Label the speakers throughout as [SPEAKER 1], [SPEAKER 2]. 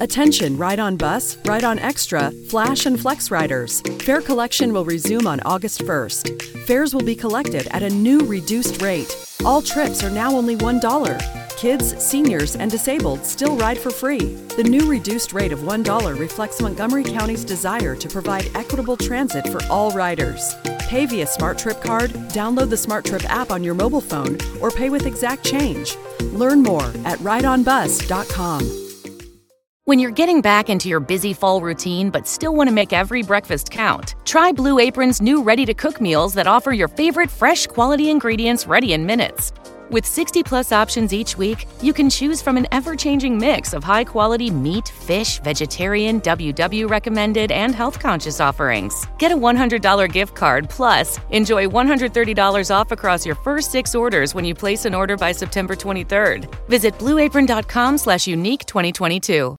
[SPEAKER 1] Attention, Ride on Bus, Ride on Extra, Flash, and Flex riders. Fare collection will resume on August 1st. Fares will be collected at a new reduced rate. All trips are now only $1. Kids, seniors, and disabled still ride for free. The new reduced rate of $1 reflects Montgomery County's desire to provide equitable transit for all riders. Pay via Smart Trip card, download the Smart Trip app on your mobile phone, or pay with exact change. Learn more at rideonbus.com.
[SPEAKER 2] When you're getting back into your busy fall routine but still want to make every breakfast count, try Blue Apron's new ready to cook meals that offer your favorite fresh quality ingredients ready in minutes. With 60 plus options each week, you can choose from an ever changing mix of high quality meat, fish, vegetarian, WW recommended, and health conscious offerings. Get a $100 gift card plus enjoy $130 off across your first six orders when you place an order by September 23rd. Visit blueapron.com slash unique 2022.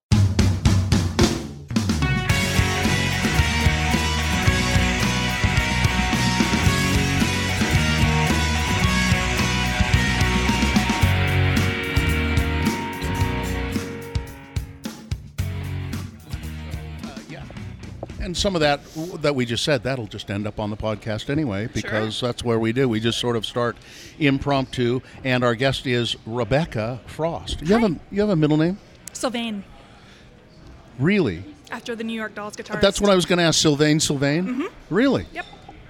[SPEAKER 3] And some of that that we just said that'll just end up on the podcast anyway because that's where we do. We just sort of start impromptu, and our guest is Rebecca Frost. You have a you have a middle name?
[SPEAKER 4] Sylvain,
[SPEAKER 3] Really?
[SPEAKER 4] after the New York Dolls guitarist.
[SPEAKER 3] That's what I was going to ask. Sylvain Sylvain. Really?
[SPEAKER 4] Mm-hmm. Yep.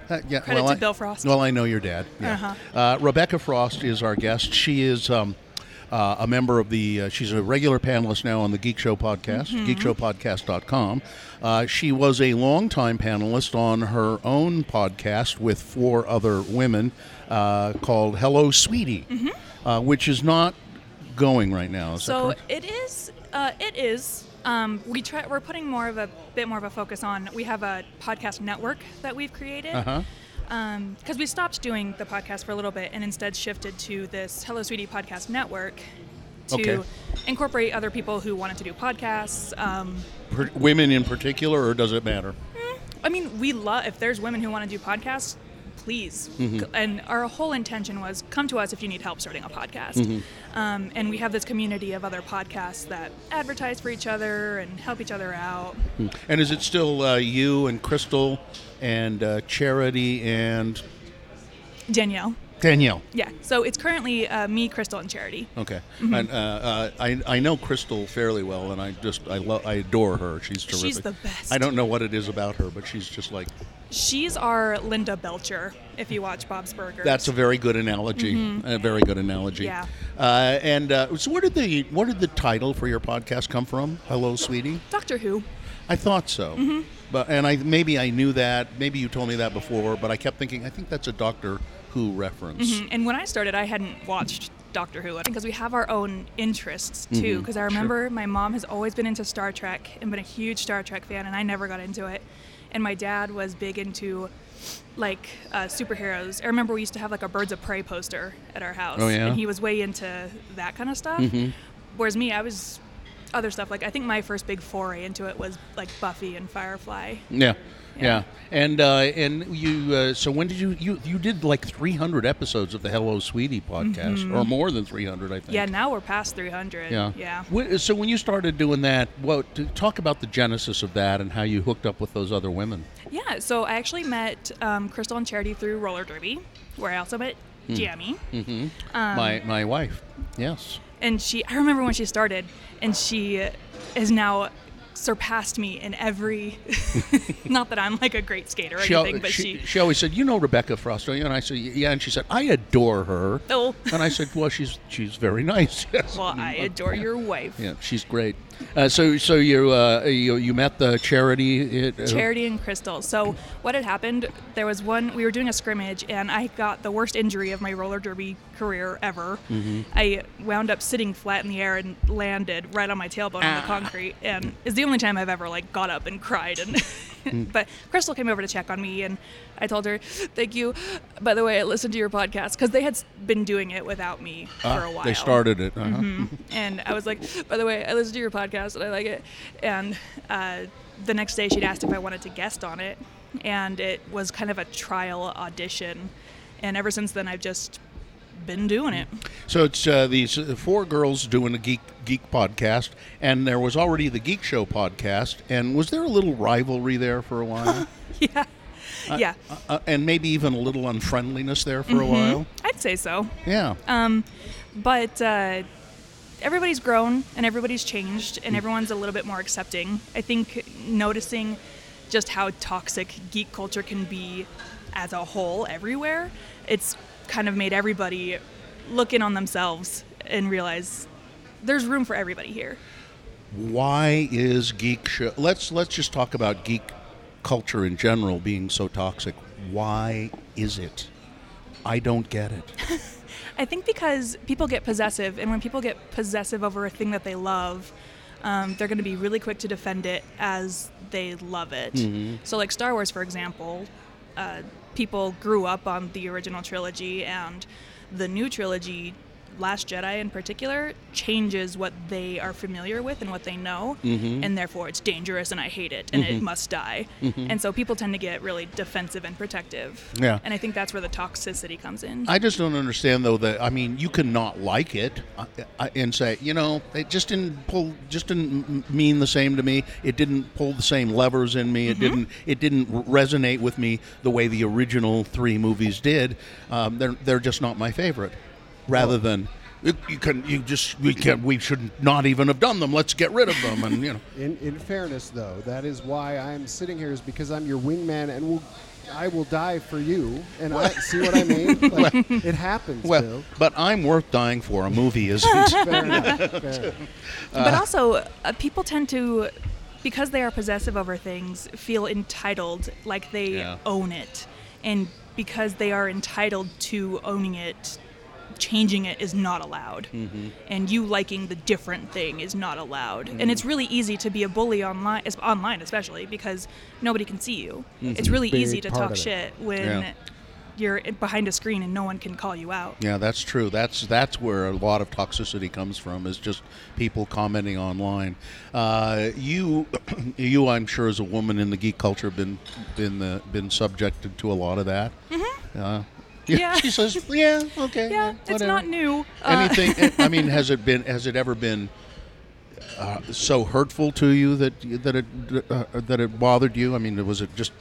[SPEAKER 3] Uh, yeah,
[SPEAKER 4] Credit
[SPEAKER 3] well,
[SPEAKER 4] to
[SPEAKER 3] I-
[SPEAKER 4] Bill Frost.
[SPEAKER 3] Well, I know your dad. Yeah.
[SPEAKER 4] Uh-huh.
[SPEAKER 3] Uh, Rebecca Frost is our guest. She is um, uh, a member of the. Uh, she's a regular panelist now on the Geek Show podcast,
[SPEAKER 4] Mm-hmm.
[SPEAKER 3] geekshowpodcast.com. Uh, she was a longtime panelist on her own podcast with four other women uh, called Hello Sweetie, uh, which is not going right now. Is
[SPEAKER 4] Mm-hmm. So it is. Uh, it is. Um, we try. We're putting more of a bit more of a focus on. We have a podcast network that we've created.
[SPEAKER 3] Uh-huh.
[SPEAKER 4] Because we stopped doing the podcast for a little bit and instead shifted to this Hello Sweetie podcast network to
[SPEAKER 3] Okay.
[SPEAKER 4] incorporate other people who wanted to do podcasts. Um,
[SPEAKER 3] Per- women in particular, or does it matter?
[SPEAKER 4] I mean, we love if there's women who want to do podcasts, please.
[SPEAKER 3] Mm-hmm.
[SPEAKER 4] And our whole intention was come to us if you need help starting a podcast.
[SPEAKER 3] Mm-hmm.
[SPEAKER 4] Um, and we have this community of other podcasts that advertise for each other and help each other out.
[SPEAKER 3] And is it still uh, you and Crystal and uh, Charity and
[SPEAKER 4] Danielle.
[SPEAKER 3] Danielle?
[SPEAKER 4] Yeah. So it's currently uh, me, Crystal, and Charity.
[SPEAKER 3] Okay,
[SPEAKER 4] Mm-hmm.
[SPEAKER 3] and uh, uh, I I know Crystal fairly well, and I just I love I adore her. She's terrific.
[SPEAKER 4] She's the best.
[SPEAKER 3] I don't know what it is about her, but she's just like
[SPEAKER 4] She's our Linda Belcher. If you watch Bob's Burgers.
[SPEAKER 3] that's a very good analogy. A very good analogy.
[SPEAKER 4] Yeah.
[SPEAKER 3] Uh, and uh, so, where did the where did the title for your podcast come from? Hello, sweetie.
[SPEAKER 4] Doctor Who.
[SPEAKER 3] I thought so.
[SPEAKER 4] Mm-hmm.
[SPEAKER 3] But and I maybe I knew that. Maybe you told me that before, but I kept thinking I think that's a Doctor Who reference.
[SPEAKER 4] Mm, And when I started, I hadn't watched Doctor Who because we have our own interests too.
[SPEAKER 3] Mm-hmm.
[SPEAKER 4] Because I remember my mom has always been into Star Trek and been a huge Star Trek fan, and I never got into it. And my dad was big into like uh, superheroes. I remember we used to have like a Birds of Prey poster at our house,
[SPEAKER 3] Oh, yeah?
[SPEAKER 4] and he was way into that kind of stuff.
[SPEAKER 3] Mm-hmm.
[SPEAKER 4] Whereas me, I was other stuff. Like I think my first big foray into it was like Buffy and Firefly.
[SPEAKER 3] Yeah, yeah,
[SPEAKER 4] Yeah.
[SPEAKER 3] and uh, and you. Uh, so when did you you you did like 300 episodes of the Hello Sweetie podcast, or more than 300, I think.
[SPEAKER 4] Mm-hmm. Yeah, now we're past 300.
[SPEAKER 3] Yeah.
[SPEAKER 4] Yeah.
[SPEAKER 3] So when you started doing that, what talk about the genesis of that and how you hooked up with those other women?
[SPEAKER 4] Yeah, so I actually met um, Crystal and Charity through roller derby, where I also met
[SPEAKER 3] Hmm.
[SPEAKER 4] Jamie. Um,
[SPEAKER 3] my my wife. Yes.
[SPEAKER 4] And she, I remember when she started, and she has now surpassed me in every. not that I'm like a great skater or
[SPEAKER 3] She,
[SPEAKER 4] anything, but
[SPEAKER 3] she,
[SPEAKER 4] she.
[SPEAKER 3] she always said, "You know Rebecca Frost, don't you?" And I said, "Yeah." And she said, "I adore her."
[SPEAKER 4] Oh.
[SPEAKER 3] And I said, "Well, she's she's very nice." Yes.
[SPEAKER 4] well, I mm, adore your wife.
[SPEAKER 3] Yeah, she's great. Uh, so so you uh, you you met the charity. It, uh,
[SPEAKER 4] Charity and Crystal. So what had happened? There was one. We were doing a scrimmage, and I got the worst injury of my roller derby career ever.
[SPEAKER 3] Mm-hmm.
[SPEAKER 4] I wound up sitting flat in the air and landed right on my tailbone on the concrete, and it's the only time I've ever like got up and cried. And
[SPEAKER 3] Mm.
[SPEAKER 4] but Crystal came over to check on me, and I told her, "Thank you." By the way, I listened to your podcast because they had been doing it without me
[SPEAKER 3] ah,
[SPEAKER 4] for a while.
[SPEAKER 3] They started it. Uh-huh.
[SPEAKER 4] And I was like, by the way, I listened to your podcast and I like it. And uh, the next day she'd asked if I wanted to guest on it. And it was kind of a trial audition. And ever since then, I've just been doing it.
[SPEAKER 3] So it's uh, these uh, four girls doing a geek geek podcast, and there was already the Geek Show podcast. And was there a little rivalry there for a while,
[SPEAKER 4] yeah. yeah.
[SPEAKER 3] uh, and maybe even a little unfriendliness there for a while?
[SPEAKER 4] I'd say so.
[SPEAKER 3] Yeah.
[SPEAKER 4] Um, but uh, everybody's grown and everybody's changed and everyone's a little bit more accepting. I think noticing just how toxic geek culture can be as a whole everywhere, it's kind of made everybody look in on themselves and realize there's room for everybody here.
[SPEAKER 3] Why is geek show? Let's let's just talk about geek culture in general being so toxic. Why is it? I don't get it.
[SPEAKER 4] I think because people get possessive, and when people get possessive over a thing that they love, um, they're going to be really quick to defend it as they love it. So, like Star Wars, for example, uh, people grew up on the original trilogy, and the new trilogy, Last Jedi in particular, changes what they are familiar with and what they know, and therefore it's dangerous and I hate it and it must die. And so people tend to get really defensive and protective.
[SPEAKER 3] Yeah.
[SPEAKER 4] And I think that's where the toxicity comes in.
[SPEAKER 3] I just don't understand though that I mean you can not like it uh, uh, and say you know it just didn't pull just didn't mean the same to me. It didn't pull the same levers in me. It didn't it didn't resonate with me the way the original three movies did. Um, they're they're just not my favorite. Rather than you you can you just we can we should not even have done them. Let's get rid of them and you know.
[SPEAKER 5] In, in fairness, though, that is why I'm sitting here is because I'm your wingman and will, I will die for you. And I see what I mean. Like, it happens,
[SPEAKER 3] Well,
[SPEAKER 5] Bill.
[SPEAKER 3] but I'm worth dying for. A movie isn't.
[SPEAKER 5] Fair enough. Fair enough.
[SPEAKER 4] but also, uh, people tend to, because they are possessive over things, feel entitled, like they
[SPEAKER 3] Yeah.
[SPEAKER 4] own it. And because they are entitled to owning it, changing it is not allowed.
[SPEAKER 3] Mm-hmm.
[SPEAKER 4] And you liking the different thing is not allowed. And it's really easy to be a bully online, es- online especially, because nobody can see you. It's really
[SPEAKER 5] Big
[SPEAKER 4] easy to talk
[SPEAKER 5] of it.
[SPEAKER 4] shit when
[SPEAKER 3] Mm-hmm. Yeah.
[SPEAKER 4] you're behind a screen and no one can call you out.
[SPEAKER 3] Yeah, that's true. That's that's where a lot of toxicity comes from. Is just people commenting online. Uh, you, you, I'm sure, as a woman in the geek culture, been been uh, been subjected to a lot of that. Mm-hmm. Uh,
[SPEAKER 4] Yeah.
[SPEAKER 3] She says, "Yeah, okay,
[SPEAKER 4] Yeah, it's
[SPEAKER 3] whatever."
[SPEAKER 4] not new. Uh,
[SPEAKER 3] Anything? I mean, has it been? Has it ever been? Uh, so hurtful to you that that it uh, that it bothered you? I mean, was it just,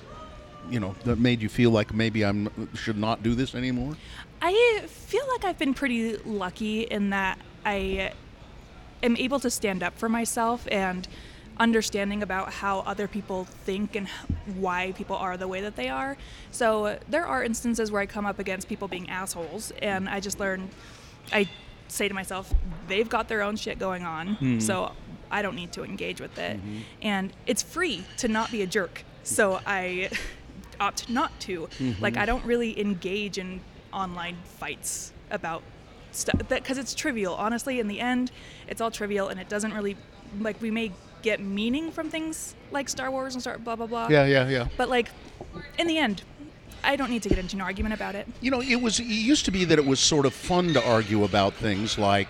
[SPEAKER 3] you know, that made you feel like maybe I'm should not do this anymore?
[SPEAKER 4] I feel like I've been pretty lucky in that I am able to stand up for myself and understanding about how other people think and why people are the way that they are. So there are instances where I come up against people being assholes and I just learn I say to myself they've got their own shit going on. Hmm. So I don't need to engage with it. Mm-hmm. And it's free to not be a jerk. So I opt not to. Mm-hmm. Like I don't really engage in online fights about stuff because it's trivial. Honestly, in the end, it's all trivial and it doesn't really like we may get meaning from things like Star Wars and Star blah blah blah.
[SPEAKER 3] Yeah, yeah, yeah.
[SPEAKER 4] But like in the end, I don't need to get into an argument about it.
[SPEAKER 3] You know, it was it used to be that it was sort of fun to argue about things like,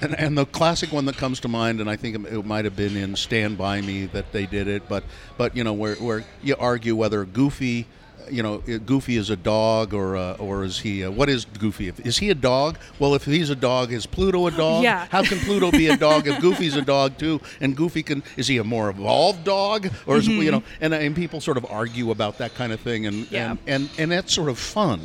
[SPEAKER 3] and, and the classic one that comes to mind, and I think it, it might have been in Stand by Me that they did it, but but you know where where you argue whether Goofy. You know, Goofy is a dog, or uh, or is he? Uh, what is Goofy? Is he a dog? Well, if he's a dog, is Pluto a dog?
[SPEAKER 4] Yeah.
[SPEAKER 3] How can Pluto be a dog if Goofy's a dog too? And Goofy can is he a more evolved dog, or is you know? And and people sort of argue about that kind of thing, and
[SPEAKER 4] Yeah.
[SPEAKER 3] and, and and that's sort of fun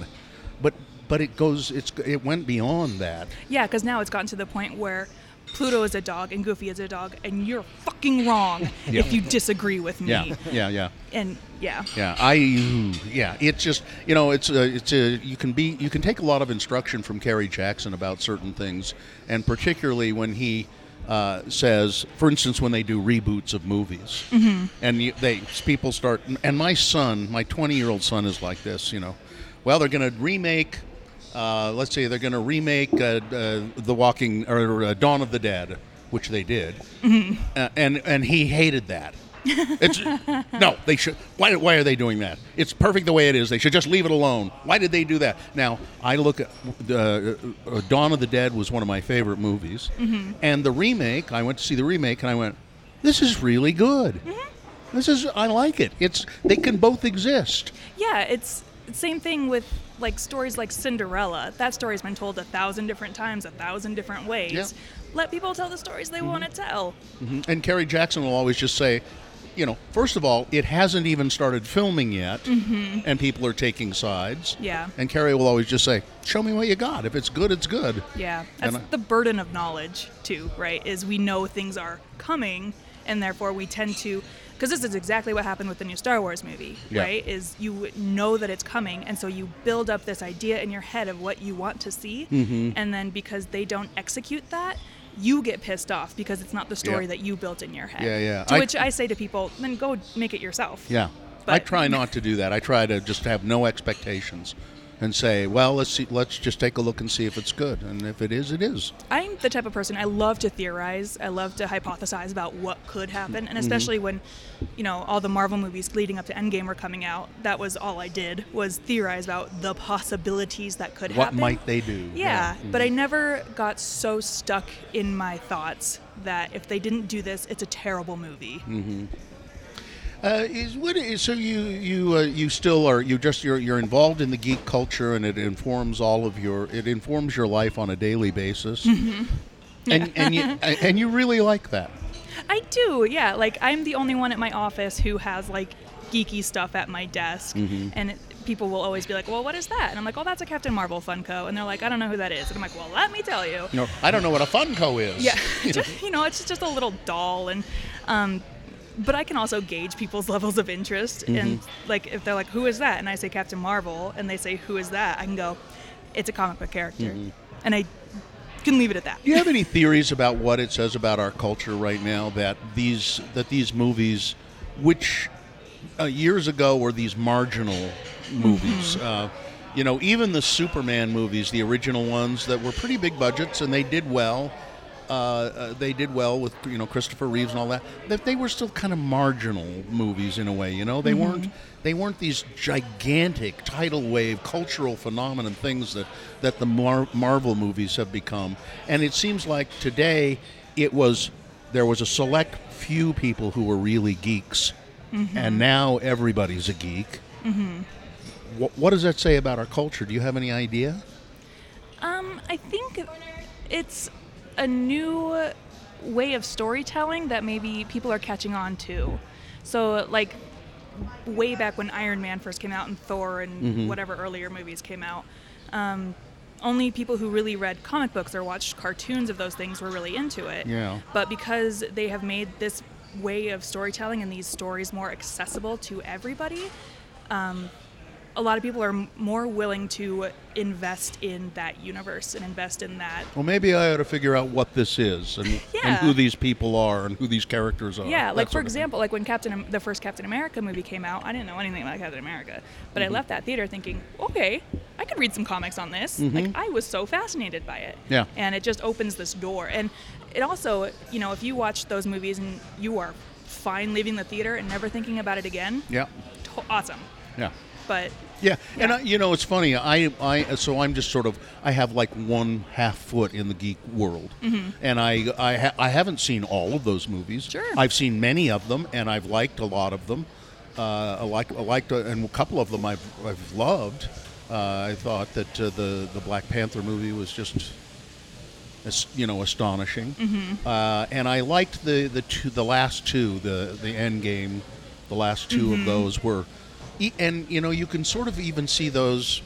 [SPEAKER 3] but but it goes it's it went beyond that
[SPEAKER 4] Yeah, because now it's gotten to the point where Pluto is a dog and Goofy is a dog, and you're fucking wrong if you disagree with me.
[SPEAKER 3] yeah yeah yeah
[SPEAKER 4] And yeah.
[SPEAKER 3] yeah i yeah it's just you know it's a, it's a you can be you can take a lot of instruction from Kerry Jackson about certain things and particularly when he uh, says, for instance, when they do reboots of movies, mm-hmm. and you, they people start, and my son, my 20 year old son, is like this. You know, well, they're going to remake. Uh, let's say they're going to remake uh, uh, The Walking or uh, Dawn of the Dead, which they did, uh, and and he hated that. It's no, they should. Why, why are they doing that? It's perfect the way it is. They should just leave it alone. Why did they do that? Now I look at uh, Dawn of the Dead was one of my favorite movies, and the remake. I went to see the remake, and I went, "This is really good. This is I like it. It's they can both exist."
[SPEAKER 4] Yeah, it's same thing with like stories like Cinderella. That story's been told a thousand different times, a thousand different ways.
[SPEAKER 3] Yeah.
[SPEAKER 4] Let people tell the stories they want to tell.
[SPEAKER 3] Mhm. And Kerry Jackson will always just say, you know, first of all, it hasn't even started filming yet, and people are taking sides.
[SPEAKER 4] Mm-hmm. Yeah.
[SPEAKER 3] And Kerry will always just say, "Show me what you got. If it's good, it's good."
[SPEAKER 4] Yeah, that's
[SPEAKER 3] I-
[SPEAKER 4] the burden of knowledge too, right? Is we know things are coming, and therefore we tend to, because this is exactly what happened with the new Star Wars movie,
[SPEAKER 3] Yeah.
[SPEAKER 4] right? Is you know that it's coming, and so you build up this idea in your head of what you want to see,
[SPEAKER 3] Mm-hmm.
[SPEAKER 4] and then because they don't execute that. You get pissed off because it's not the story
[SPEAKER 3] Yeah.
[SPEAKER 4] that you built in your head.
[SPEAKER 3] Yeah, yeah.
[SPEAKER 4] To
[SPEAKER 3] I-
[SPEAKER 4] which I say to people, then go make it yourself.
[SPEAKER 3] Yeah. I try not to do that. I try to just have no expectations and say, "Well, let's see let's just take a look and see if it's good. And if it is, it is."
[SPEAKER 4] I'm the type of person I love to theorize. I love to hypothesize about what could happen,
[SPEAKER 3] Mm-hmm.
[SPEAKER 4] and especially when, you know, all the Marvel movies leading up to Endgame were coming out. That was all I did was theorize about the possibilities that could
[SPEAKER 3] What
[SPEAKER 4] happen.
[SPEAKER 3] What might they do?
[SPEAKER 4] Yeah,
[SPEAKER 3] Mm-hmm.
[SPEAKER 4] but I never got so stuck in my thoughts that if they didn't do this, it's a terrible movie.
[SPEAKER 3] Mm. Uh, is what is, so you you uh, you still are you just you're you're involved in the geek culture and it informs all of your it informs your life on a daily basis.
[SPEAKER 4] Mm-hmm.
[SPEAKER 3] And and you and you really like that.
[SPEAKER 4] I do, yeah. Like I'm the only one at my office who has like geeky stuff at my desk,
[SPEAKER 3] Mm-hmm.
[SPEAKER 4] and it, people will always be like, "Well, what is that?" And I'm like, "Oh, that's a Captain Marvel Funko," and they're like, "I don't know who that is," and I'm like, "Well, let me tell you."
[SPEAKER 3] Know, I don't know what a Funko is.
[SPEAKER 4] Yeah, just, you know, it's just a little doll, and um, but I can also gauge people's levels of interest, and like if they're like, "Who is that?" and I say Captain Marvel, and they say, "Who is that?" I can go, "It's a comic book character," and I can leave it at that.
[SPEAKER 3] Do you have any theories about what it says about our culture right now that these that these movies, which uh, years ago were these marginal movies, uh, you know, even the Superman movies, the original ones that were pretty big budgets and they did well. Uh, uh, they did well with you know Christopher Reeves and all that. That they were still kind of marginal movies in a way. You know, they weren't they weren't these gigantic tidal wave cultural phenomenon things that that the Mar- Marvel movies have become. And it seems like today it was there was a select few people who were really geeks, and now everybody's a geek. What, what does that say about our culture? Do you have any idea?
[SPEAKER 4] Um, I think it's a new way of storytelling that maybe people are catching on to. So, like, way back when Iron Man first came out and Thor and whatever earlier movies came out, um, only people who really read comic books or watched cartoons of those things were really into it.
[SPEAKER 3] Yeah.
[SPEAKER 4] But because they have made this way of storytelling and these stories more accessible to everybody, um, a lot of people are m- more willing to invest in that universe and invest in that.
[SPEAKER 3] Well, maybe I ought to figure out what this is and, and who these people are and who these characters are.
[SPEAKER 4] Yeah, like for
[SPEAKER 3] sort of thing.
[SPEAKER 4] example, like when Captain, the first Captain America movie came out, I didn't know anything about Captain America, but
[SPEAKER 3] Mm-hmm.
[SPEAKER 4] I left that theater thinking, okay, I could read some comics on this. Like I was so fascinated by it.
[SPEAKER 3] Mm-hmm. Yeah.
[SPEAKER 4] And it just opens this door, and it also, you know, if you watch those movies and you are fine leaving the theater and never thinking about it again,
[SPEAKER 3] Yeah,
[SPEAKER 4] to- awesome.
[SPEAKER 3] yeah.
[SPEAKER 4] But
[SPEAKER 3] Yeah, and I, you know it's funny. I, I, so I'm just sort of. I have like one half foot in the geek world, and I, I, ha- I haven't seen all of those movies.
[SPEAKER 4] Sure.
[SPEAKER 3] I've seen many of them, and I've liked a lot of them. Uh, I like, I liked, uh, and a couple of them I've, I've loved. Uh, I thought that uh, the the Black Panther movie was just, as- you know, astonishing. Uh, and I liked the the two, the last two, the the End Game, the last 2 of those were, and you know, you can sort of even see those.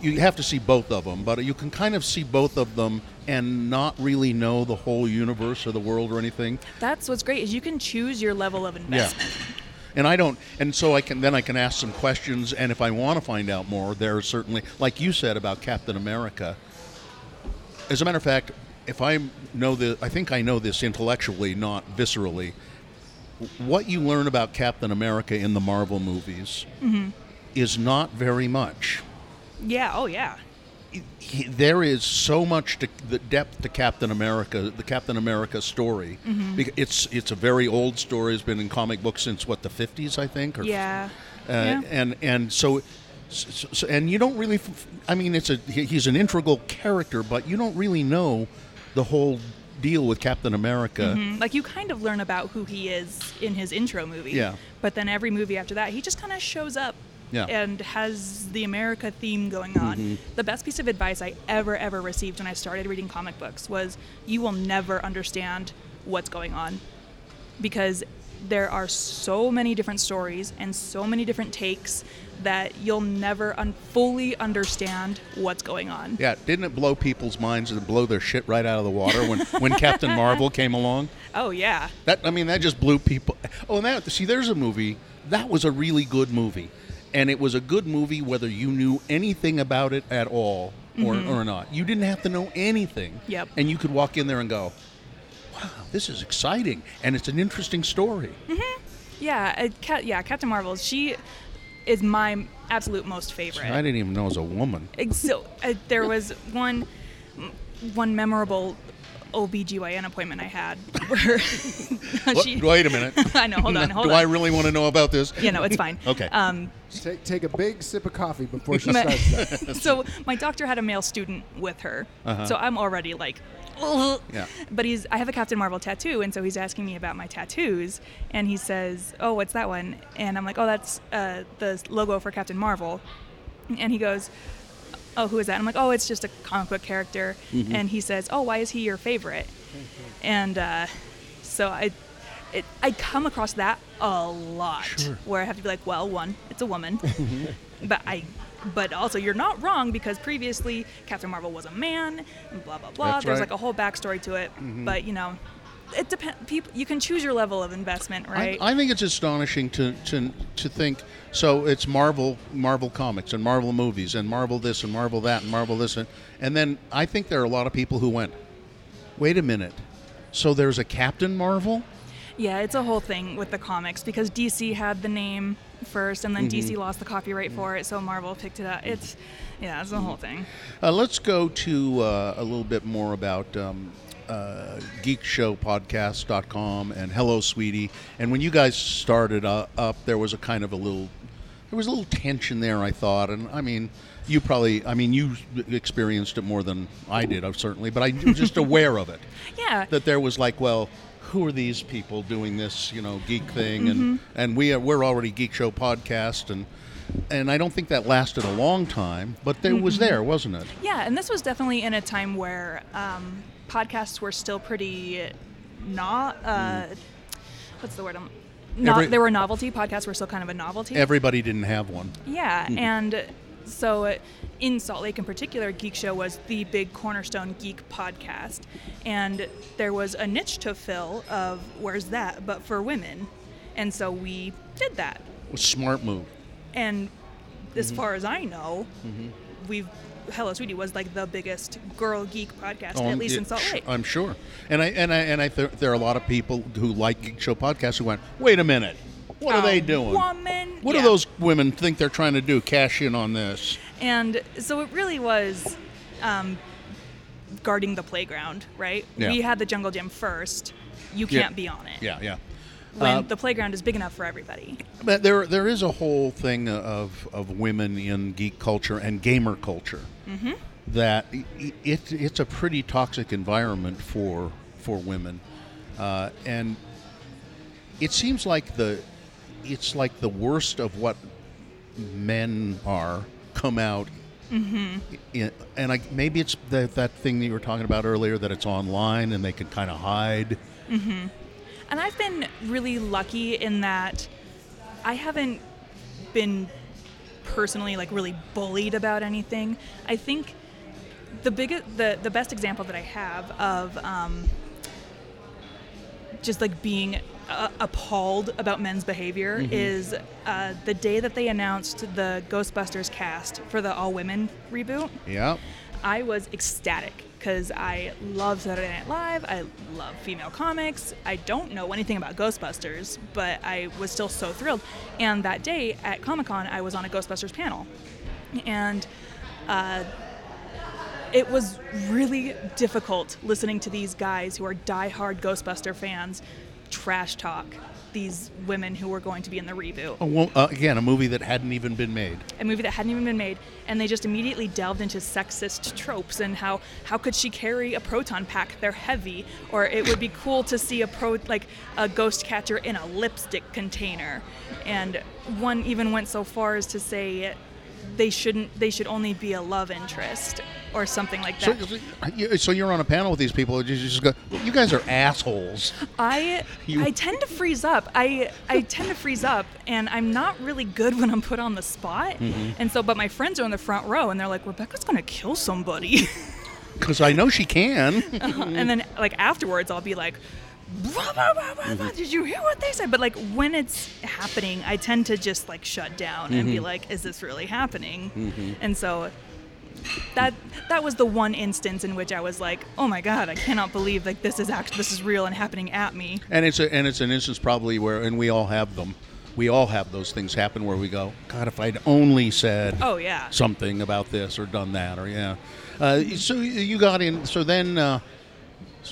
[SPEAKER 3] You have to see both of them, but you can kind of see both of them and not really know the whole universe or the world or anything.
[SPEAKER 4] that's what's great is you can choose your level of investment. Yeah.
[SPEAKER 3] And I don't, and so I can then I can ask some questions, and if I want to find out more, there are certainly, like you said about Captain America. As a matter of fact, if I know the, I think I know this intellectually, not viscerally. What you learn about Captain America in the Marvel movies is not very much.
[SPEAKER 4] Yeah. Oh yeah.
[SPEAKER 3] He, there is so much to the depth to Captain America, the Captain America story. Bec- It's it's a very old story. It's been in comic books since what the fifties, I think. Or,
[SPEAKER 4] Yeah.
[SPEAKER 3] Uh,
[SPEAKER 4] yeah.
[SPEAKER 3] And and so, so, so- and you don't really. I mean, it's a he's an integral character, but you don't really know the whole deal with Captain America.
[SPEAKER 4] Mm, Like you kind of learn about who he is in his intro movie.
[SPEAKER 3] Yeah.
[SPEAKER 4] But then every movie after that, he just kind of shows up
[SPEAKER 3] Yeah.
[SPEAKER 4] and has the America theme going on. The best piece of advice I ever, ever received when I started reading comic books was you will never understand what's going on because there are so many different stories and so many different takes that you'll never un- fully understand what's going on.
[SPEAKER 3] Yeah, didn't it blow people's minds and blow their shit right out of the water when, when Captain Marvel came along?
[SPEAKER 4] Oh, yeah.
[SPEAKER 3] That I mean, that just blew people. Oh, and that see, there's a movie that was a really good movie, and it was a good movie whether you knew anything about it at all or, mm-hmm. or not. You didn't have to know anything.
[SPEAKER 4] Yep.
[SPEAKER 3] And you could walk in there and go, "Wow, this is exciting, and it's an interesting story."
[SPEAKER 4] Yeah, uh, Ca- yeah, Captain Marvel, she is my absolute most favorite.
[SPEAKER 3] I didn't even know it was a woman.
[SPEAKER 4] So uh, there was one one memorable OBGYN appointment I had where
[SPEAKER 3] What?
[SPEAKER 4] she
[SPEAKER 3] Wait a minute.
[SPEAKER 4] I know, hold on, hold
[SPEAKER 3] Do
[SPEAKER 4] on.
[SPEAKER 3] I really want to know about this?
[SPEAKER 4] yeah, no, it's fine.
[SPEAKER 3] Okay.
[SPEAKER 4] Um,
[SPEAKER 5] Take, take a big sip of coffee before she
[SPEAKER 4] Ma-
[SPEAKER 5] starts that.
[SPEAKER 4] so my doctor had a male student with her, so I'm already like, "Ugh."
[SPEAKER 3] Yeah.
[SPEAKER 4] But he's I have a Captain Marvel tattoo, and so he's asking me about my tattoos, and he says, "Oh, what's that one?" And I'm like, "Oh, that's uh, the logo for Captain Marvel," and he goes. Oh, who is that? I'm like, oh, it's just a comic book character. And he says, oh, why is he your favorite? And uh, so I, it, I come across that a lot,
[SPEAKER 3] Sure.
[SPEAKER 4] where I have to be like, well, one, it's a woman, but I, but also you're not wrong because previously Captain Marvel was a man, and blah blah blah.
[SPEAKER 3] That's
[SPEAKER 4] There's
[SPEAKER 3] right.
[SPEAKER 4] like a whole backstory to it, mm-hmm. but you know, it depends. People, you can choose your level of investment, right?
[SPEAKER 3] I, I think it's astonishing to, to to think. So it's Marvel, Marvel comics, and Marvel movies, and Marvel this, and Marvel that, and Marvel this, and, and then I think there are a lot of people who went, "Wait a minute, so there's a Captain Marvel?"
[SPEAKER 4] Yeah, it's a whole thing with the comics because DC had the name first, and then DC lost the copyright for it, so Marvel picked it up. It's yeah, it's a whole thing.
[SPEAKER 3] Uh, let's go to uh, a little bit more about um, uh, geekshowpodcast.com and Hello Sweetie. And when you guys started uh, up, there was a kind of a little, there was a little tension there, I thought. And I mean, you probably, I mean, you experienced it more than I did, uh, certainly, but I was just aware of it.
[SPEAKER 4] Yeah,
[SPEAKER 3] That there was like, well, who are these people doing this, you know, geek thing? And and we are, we're already Geek Show podcast, and and I don't think that lasted a long time, but there was there, wasn't it?
[SPEAKER 4] yeah, and this was definitely in a time where um, podcasts were still pretty not. Uh, What's the word? Um, not,
[SPEAKER 3] Every-
[SPEAKER 4] they were novelty. Podcasts were still kind of a novelty.
[SPEAKER 3] Everybody didn't have one.
[SPEAKER 4] Yeah, and so uh, in Salt Lake in particular, Geek Show was the big cornerstone geek podcast, and there was a niche to fill of where's that, but for women, and so we did that.
[SPEAKER 3] It was a smart move.
[SPEAKER 4] And as far as I know, we've Hello Sweetie was like the biggest girl geek podcast,
[SPEAKER 3] Oh,
[SPEAKER 4] at least
[SPEAKER 3] it-
[SPEAKER 4] in Salt Lake.
[SPEAKER 3] I'm sure. And I and I and I th- there are a lot of people who like Geek Show podcasts who went, wait a minute, what are they doing?
[SPEAKER 4] Woman,
[SPEAKER 3] What
[SPEAKER 4] yeah.
[SPEAKER 3] do those women think they're trying to do? Cash in on this?
[SPEAKER 4] And so it really was um, guarding the playground, right?
[SPEAKER 3] Yeah.
[SPEAKER 4] We had the jungle gym first. You can't be on it.
[SPEAKER 3] Yeah, yeah.
[SPEAKER 4] When
[SPEAKER 3] Uh,
[SPEAKER 4] the playground is big enough for everybody.
[SPEAKER 3] But there there is a whole thing of of women in geek culture and gamer culture
[SPEAKER 4] Mm-hmm.
[SPEAKER 3] that i- i- it it's a pretty toxic environment for for women, uh, and it seems like the it's like the worst of what men are come out.
[SPEAKER 4] Mm-hmm.
[SPEAKER 3] In, and I, maybe it's that that thing that you were talking about earlier that it's online and they can kind of hide.
[SPEAKER 4] And I've been really lucky in that I haven't been personally like really bullied about anything. I think the biggest, the the best example that I have of um, just like being uh, appalled about men's behavior is uh, the day that they announced the Ghostbusters cast for the all women reboot.
[SPEAKER 3] Yeah.
[SPEAKER 4] I was ecstatic because I love Saturday Night Live. I love female comics. I don't know anything about Ghostbusters, but I was still so thrilled. And that day at Comic Con, I was on a Ghostbusters panel. And uh, it was really difficult listening to these guys who are diehard Ghostbuster fans trash talk these women who were going to be in the reboot.
[SPEAKER 3] Oh, well, uh, again, a movie that hadn't even been made.
[SPEAKER 4] a movie that hadn't even been made, and they just immediately delved into sexist tropes and how how could she carry a proton pack? They're heavy, or it would be cool to see a pro like a ghost catcher in a lipstick container, and one even went so far as to say they shouldn't they should only be a love interest or something like that.
[SPEAKER 3] you- so you're on a panel with these people. You just go, you guys are assholes.
[SPEAKER 4] I
[SPEAKER 3] You-
[SPEAKER 4] I tend to freeze up. I I tend to freeze up, and I'm not really good when I'm put on the spot.
[SPEAKER 3] Mm-hmm.
[SPEAKER 4] And so, but my friends are in the front row, and they're like, "Rebecca's gonna kill somebody,"
[SPEAKER 3] Because I know she can.
[SPEAKER 4] and then like afterwards, I'll be like. "Blah, blah, blah, blah, blah. Did you hear what they said? But like when it's happening, I tend to just like shut down and be like, "Is this really happening?" And so that that was the one instance in which I was like, "Oh my god, I cannot believe like this is actually this is real and happening at me."
[SPEAKER 3] and it's a, and it's an instance probably where, and we all have them. We all have those things happen where we go, God, if I'd only said
[SPEAKER 4] Oh yeah.
[SPEAKER 3] something about this or done that or yeah. Uh, so you got in. So then uh,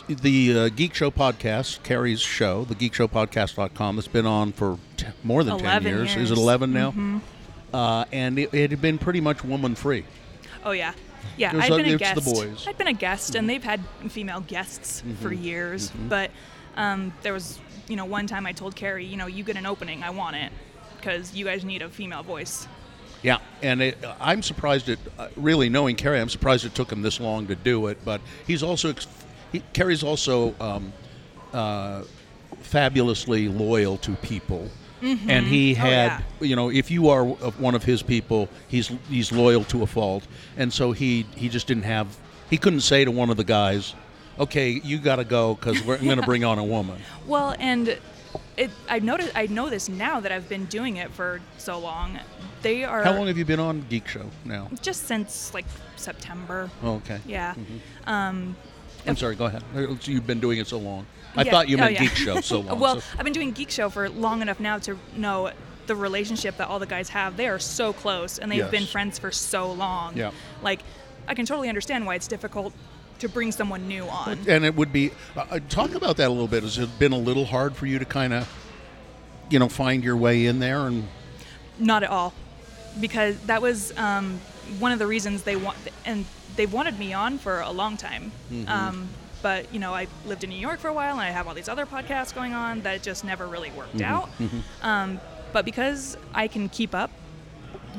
[SPEAKER 3] the uh, Geek Show podcast, Kerry's show, the geekshowpodcast.com, that's been on for t- more than 10
[SPEAKER 4] 11
[SPEAKER 3] years. Is it
[SPEAKER 4] years. Mm-hmm.
[SPEAKER 3] 11 now? Uh, and it, it had been pretty much woman free.
[SPEAKER 4] Oh yeah, yeah.
[SPEAKER 3] A-
[SPEAKER 4] been a guest.
[SPEAKER 3] the boys. Mm-hmm.
[SPEAKER 4] I'd been a guest, and they've had female guests for years. But um, there was, you know, one time I told Kerry, you know, you get an opening, I want it, because you guys need a female voice.
[SPEAKER 3] Yeah, and it, I'm surprised it. Uh, really knowing Kerry, I'm surprised it took him this long to do it. But he's also, ex- he, Kerry's also um, uh, fabulously loyal to people, and he
[SPEAKER 4] Oh,
[SPEAKER 3] had, you know, if you are one of his people, he's he's loyal to a fault, and so he he just didn't have, he couldn't say to one of the guys, "Okay, you got to go because I'm going to bring on a woman."
[SPEAKER 4] Well, and it, I noticed, I know this now that I've been doing it for so long. They are
[SPEAKER 3] How long have you been on Geek Show now?
[SPEAKER 4] just since like September.
[SPEAKER 3] Oh, okay.
[SPEAKER 4] Yeah.
[SPEAKER 3] Mm-hmm.
[SPEAKER 4] Um,
[SPEAKER 3] I'm sorry. Go ahead. You've been doing it so long. I
[SPEAKER 4] Yeah.
[SPEAKER 3] thought you
[SPEAKER 4] Oh, yeah.
[SPEAKER 3] Geek Show so long.
[SPEAKER 4] well,
[SPEAKER 3] so-
[SPEAKER 4] I've been doing Geek Show for long enough now to know the relationship that all the guys have. They are so close, and they've
[SPEAKER 3] Yes.
[SPEAKER 4] been friends for so long.
[SPEAKER 3] Yeah.
[SPEAKER 4] Like, I can totally understand why it's difficult to bring someone new on.
[SPEAKER 3] and it would be uh, uh, talk about that a little bit. Has it been a little hard for you to kind of, you know, find your way in there? And
[SPEAKER 4] Not at all, because that was um, one of the reasons they want, and they wanted me on for a long time.
[SPEAKER 3] Mm-hmm.
[SPEAKER 4] Um, but you know, I lived in New York for a while, and I have all these other podcasts going on that just never really worked
[SPEAKER 3] Mm-hmm.
[SPEAKER 4] out. Um, but because I can keep up,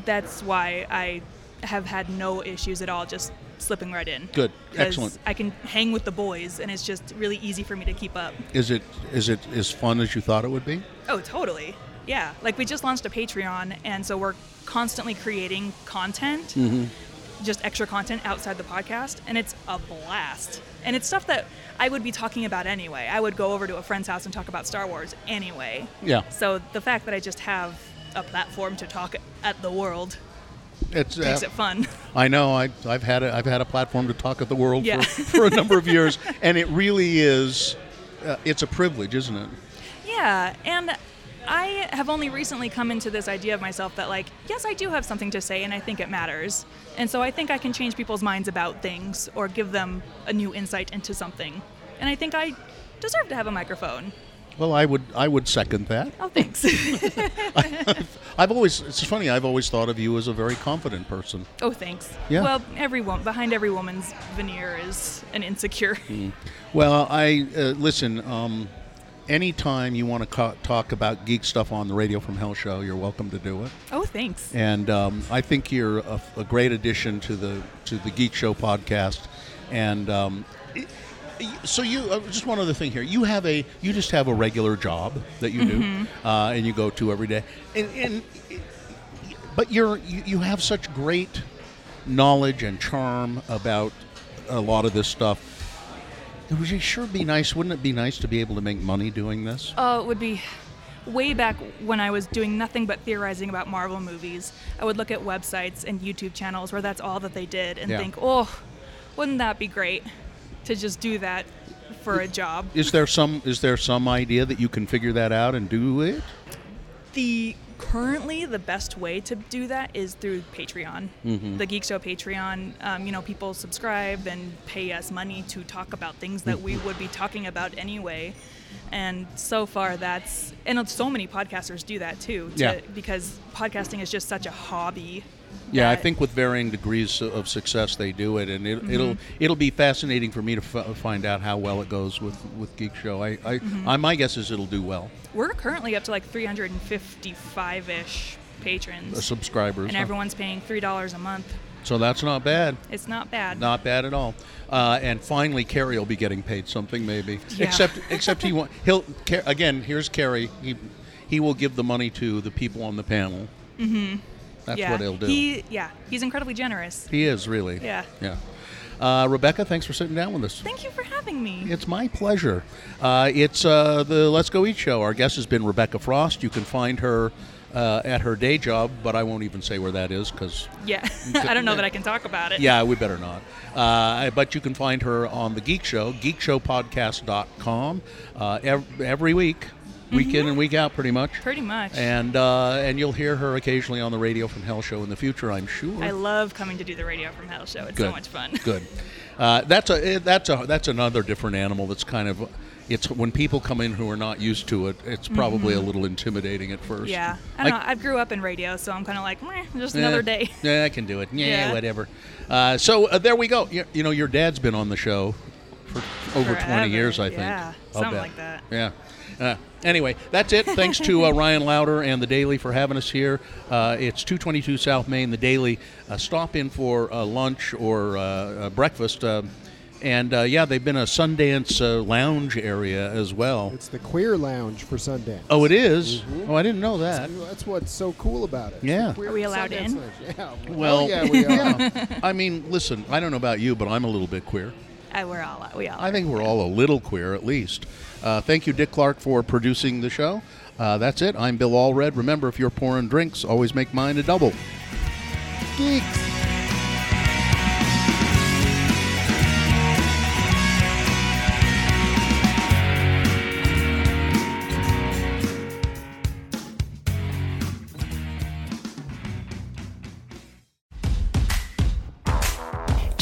[SPEAKER 4] that's why I have had no issues at all, just slipping right in.
[SPEAKER 3] Good, Excellent.
[SPEAKER 4] I can hang with the boys, and it's just really easy for me to keep up.
[SPEAKER 3] is it is it as fun as you thought it would be?
[SPEAKER 4] Oh, totally. Yeah. Like we just launched a Patreon, and so we're constantly creating content, just extra content outside the podcast, and it's a blast. And it's stuff that I would be talking about anyway. I would go over to a friend's house and talk about Star Wars anyway.
[SPEAKER 3] Yeah.
[SPEAKER 4] So the fact that I just have a platform to talk at the world
[SPEAKER 3] It's
[SPEAKER 4] makes
[SPEAKER 3] uh,
[SPEAKER 4] it fun.
[SPEAKER 3] I know. I, I've had a, I've had a platform to talk at the world
[SPEAKER 4] Yeah.
[SPEAKER 3] for, for a number of years, and it really is. Uh, it's a privilege, isn't it?
[SPEAKER 4] Yeah, and I have only recently come into this idea of myself that, like, yes, I do have something to say and I think it matters. And so I think I can change people's minds about things or give them a new insight into something. And I think I deserve to have a microphone.
[SPEAKER 3] Well, I would I would second that.
[SPEAKER 4] Oh, thanks.
[SPEAKER 3] I've always it's funny. I've always thought of you as a very confident person.
[SPEAKER 4] oh, thanks.
[SPEAKER 3] Yeah.
[SPEAKER 4] Well, every wo- behind every woman's veneer is an insecure.
[SPEAKER 3] Well, I uh, listen. Um, anytime you want to co- talk about geek stuff on the Radio from Hell show, you're welcome to do it.
[SPEAKER 4] Oh, thanks.
[SPEAKER 3] And um, I think you're a, a great addition to the to the Geek Show podcast. And um, it- so you uh, just one other thing here. You have a you just have a regular job that you do, uh, and you go to every day. And, and but you're you, you have such great knowledge and charm about a lot of this stuff. It would sure be nice, wouldn't it be nice to be able to make money doing this?
[SPEAKER 4] Uh, it would be way back when I was doing nothing but theorizing about Marvel movies. I would look at websites and YouTube channels where that's all that they did and
[SPEAKER 3] Yeah.
[SPEAKER 4] think, oh, wouldn't that be great to just do that for a job?
[SPEAKER 3] Is there some is there some idea that you can figure that out and do it?
[SPEAKER 4] The currently the best way to do that is through Patreon,
[SPEAKER 3] Mm-hmm.
[SPEAKER 4] the Geek Show Patreon. Um, you know, people subscribe and pay us money to talk about things that we would be talking about anyway. And so far, that's and so many podcasters do that too. to-
[SPEAKER 3] Yeah.
[SPEAKER 4] Because podcasting is just such a hobby.
[SPEAKER 3] Yeah, I think with varying degrees of success they do it, and it,
[SPEAKER 4] Mm-hmm.
[SPEAKER 3] it'll it'll be fascinating for me to f- find out how well it goes with, with Geek Show. I, I,
[SPEAKER 4] Mm-hmm.
[SPEAKER 3] I my guess is it'll do well.
[SPEAKER 4] we're currently up to like 355 ish patrons,
[SPEAKER 3] Uh, subscribers,
[SPEAKER 4] and
[SPEAKER 3] huh?
[SPEAKER 4] everyone's paying three dollars a month.
[SPEAKER 3] so that's not bad.
[SPEAKER 4] It's not bad.
[SPEAKER 3] Not bad at all. Uh, and finally, Kerry will be getting paid something, maybe.
[SPEAKER 4] Yeah.
[SPEAKER 3] Except, except he won't. he'll again. Here's Kerry. He he will give the money to the people on the panel. Mm-hmm. That's
[SPEAKER 4] yeah.
[SPEAKER 3] what he'll do.
[SPEAKER 4] He yeah, he's incredibly generous.
[SPEAKER 3] He is really.
[SPEAKER 4] Yeah.
[SPEAKER 3] Yeah. Uh, Rebecca, thanks for sitting down with us.
[SPEAKER 4] Thank you for having me.
[SPEAKER 3] It's my pleasure. Uh, it's uh, the Let's Go Eat show. Our guest has been Rebecca Frost. You can find her uh, at her day job, but I won't even say where that is because,
[SPEAKER 4] Yeah, I don't know that I can talk about it.
[SPEAKER 3] yeah, we better not. Uh, but you can find her on The Geek Show, geekshowpodcast.com, uh, ev- every week, week in and week out, pretty much.
[SPEAKER 4] Pretty much.
[SPEAKER 3] And uh, and you'll hear her occasionally on the Radio from Hell show in the future, I'm sure.
[SPEAKER 4] I love coming to do the radio from Hell show. It's
[SPEAKER 3] Good.
[SPEAKER 4] so much fun.
[SPEAKER 3] Good. Uh, that's a that's a that's another different animal. That's kind of it's when people come in who are not used to it. It's probably a little intimidating at first.
[SPEAKER 4] Mm-hmm. Yeah, I don't know. I grew up in radio, so I'm kind of like, Meh, just another day.
[SPEAKER 3] Yeah, I can do it. Yeah,
[SPEAKER 4] Yeah.
[SPEAKER 3] whatever. Uh, so uh, there we go. You, you know, your dad's been on the show for over
[SPEAKER 4] Forever.
[SPEAKER 3] 20 years, I think.
[SPEAKER 4] Yeah, something like that.
[SPEAKER 3] Yeah. Uh, anyway, that's it. Thanks to uh, Ryan Lowder and the Daily for having us here. Uh, it's 222 South Main, the Daily. Uh, stop in for uh, lunch or uh, uh, breakfast. Uh, and uh, yeah, they've been a Sundance uh, lounge area as well.
[SPEAKER 5] It's the queer lounge for Sundance.
[SPEAKER 3] Oh, it is? Oh, I didn't know that.
[SPEAKER 5] That's what's so cool about it.
[SPEAKER 3] Yeah.
[SPEAKER 5] the queer
[SPEAKER 4] Are we allowed
[SPEAKER 5] Sundance
[SPEAKER 4] in?
[SPEAKER 5] lounge. Yeah.
[SPEAKER 3] Well,
[SPEAKER 5] oh, yeah, we are.
[SPEAKER 3] I mean, listen, I don't know about you, but I'm a little bit queer.
[SPEAKER 4] I, we're all we all.
[SPEAKER 3] I
[SPEAKER 4] are.
[SPEAKER 3] think we're all a little queer, at least. Uh, thank you, Dick Clark, for producing the show. Uh, that's it. I'm Bill Allred. Remember, if you're pouring drinks, always make mine a double.
[SPEAKER 5] Geeks.